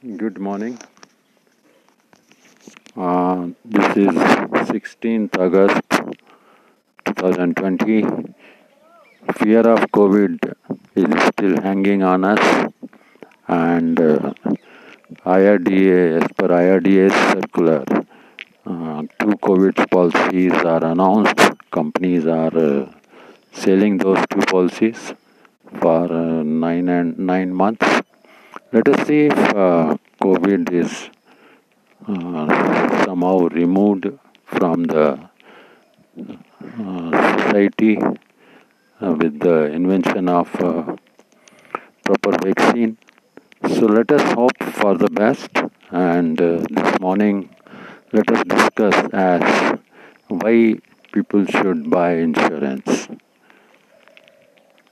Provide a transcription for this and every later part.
Good morning. Uh, this is 16th August 2020. Fear of COVID is still hanging on us, and uh, IRDA, as per IRDA's circular, uh, two COVID policies are announced. Companies are uh, selling those two policies for uh, nine and nine months. Let us see if uh, COVID is uh, somehow removed from the uh, society uh, with the invention of uh, proper vaccine. So let us hope for the best. And this morning, let us discuss as why people should buy insurance.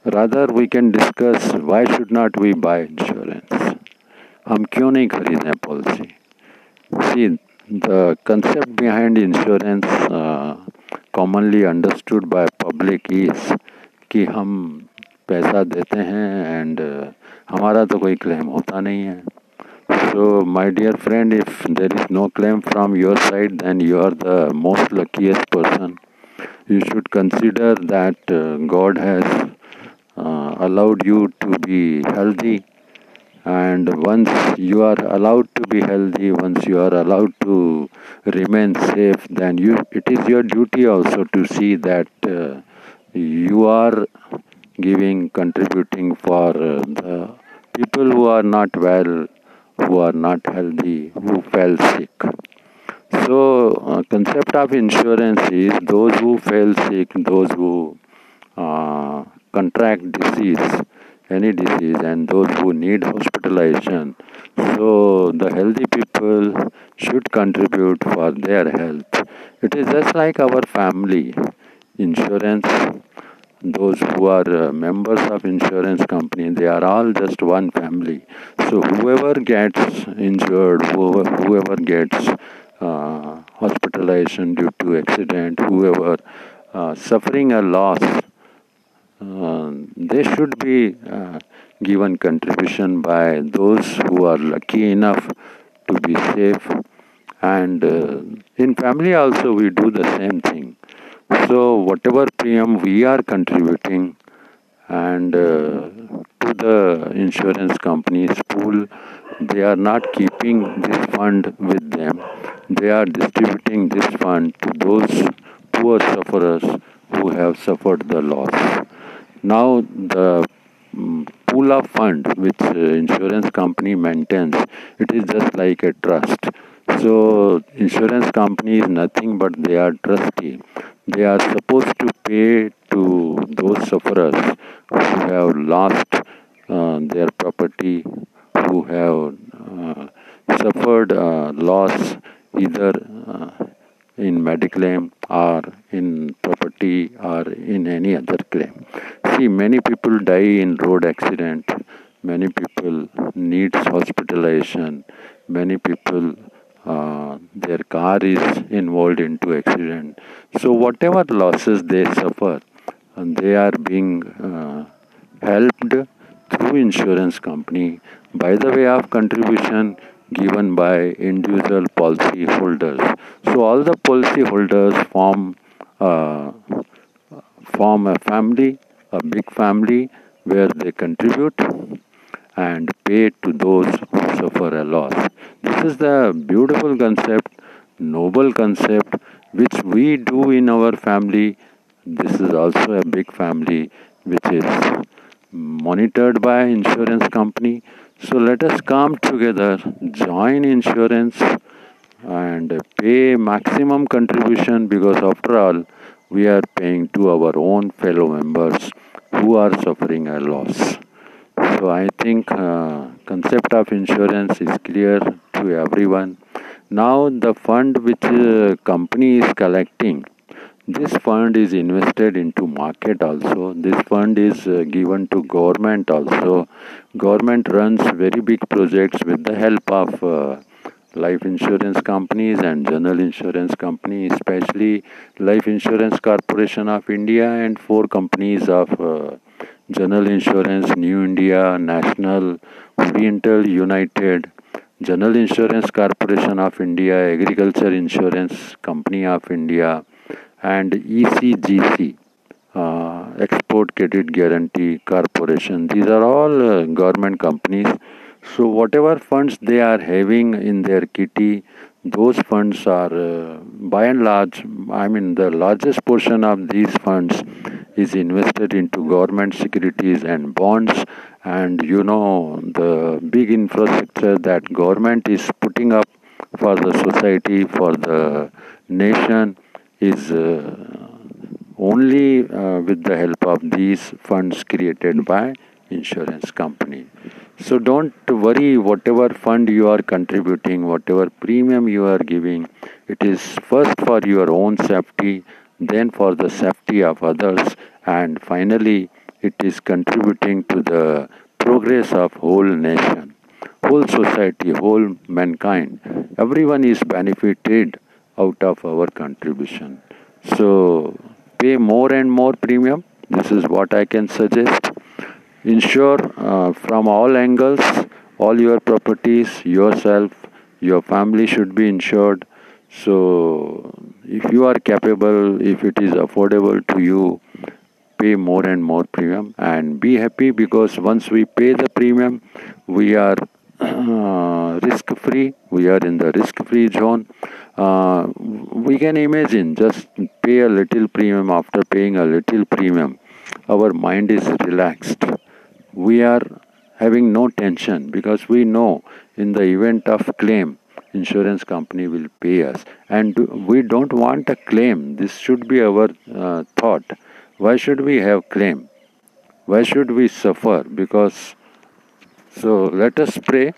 Rather, we can discuss why should not we buy insurance. हम क्यों नहीं खरीदें policy see the concept behind insurance commonly understood by public is कि हम पैसा देते हैं and uh, हमारा तो कोई क्लेम होता नहीं है। So my dear friend if there is no claim from your side then you are the most luckiest person you should consider that god has allowed you to be healthy. And once you are allowed to be healthy once you are allowed to remain safe then you it is your duty also to see that uh, you are giving contributing for uh, the people who are not well who are not healthy who fell sick. So uh, concept of insurance is those who fell sick those who uh, contract disease any disease and those who need hospitalization. So the healthy people should contribute for their health. It is just like our family insurance. Those who are uh, members of insurance company, they are all just one family. So whoever gets injured, whoever, gets uh, hospitalization due to accident, whoever uh, suffering a loss they should be uh, given contribution by those who are lucky enough to be safe. And uh, in family also we do the same thing. So whatever premium we are contributing and uh, to the insurance companies pool they are not keeping this fund with them. They are distributing this fund to those poor sufferers who have suffered the loss now the um, pool of fund which uh, insurance company maintains, it is just like a trust. So insurance company is nothing but they are trustee. They are supposed to pay to those sufferers who have lost uh, their property, who have uh, suffered uh, loss either uh, in mediclaim or in property or in any other claim. See, many people die in road accident. Many people needs hospitalization. Many people uh, their car is involved into accident. So whatever losses they suffer, they are being uh, helped through insurance company by the way of contribution given by individual policy holders. So all the policy holders form form a family, a big family where they contribute and pay to those who suffer a loss. This is the beautiful concept, noble concept which we do in our family. This is also a big family which is monitored by insurance company so let us come together, join insurance and pay maximum contribution because after all we are paying to our own fellow members who are suffering a loss. So I think uh, concept of insurance is clear to everyone. Now the fund which uh, company is collecting this fund is invested into market also this fund is uh, given to government also government runs very big projects with the help of uh, life insurance companies and general insurance companies especially life insurance corporation of india and four companies of uh, general insurance new india national oriental united General Insurance Corporation of India, Agriculture Insurance Company of India, and ECGC, uh, Export Credit Guarantee Corporation. These are all uh, government companies. So, whatever funds they are having in their kitty, those funds are uh, by and large, I mean, the largest portion of these funds is invested into government securities and bonds. And you know the big infrastructure that government is putting up for the society for the nation is uh, only uh, with the help of these funds created by insurance company so don't worry whatever fund you are contributing whatever premium you are giving it is first for your own safety then for the safety of others and finally it is contributing to the progress of whole nation whole society whole mankind. Everyone is benefited out of our contribution. So pay more and more premium. This is what i can suggest insure uh, from all angles all your properties yourself your family should be insured so if you are capable, if it is affordable to you, pay more and more premium and be happy because once we pay the premium, we are uh, risk free. We are in the risk free zone. Uh, we can imagine just pay a little premium after paying a little premium. Our mind is relaxed. We are having no tension because we know in the event of claim insurance company will pay us. And we don't want a claim. This should be our uh, thought. Why should we have claim? Why should we suffer? Because so let us pray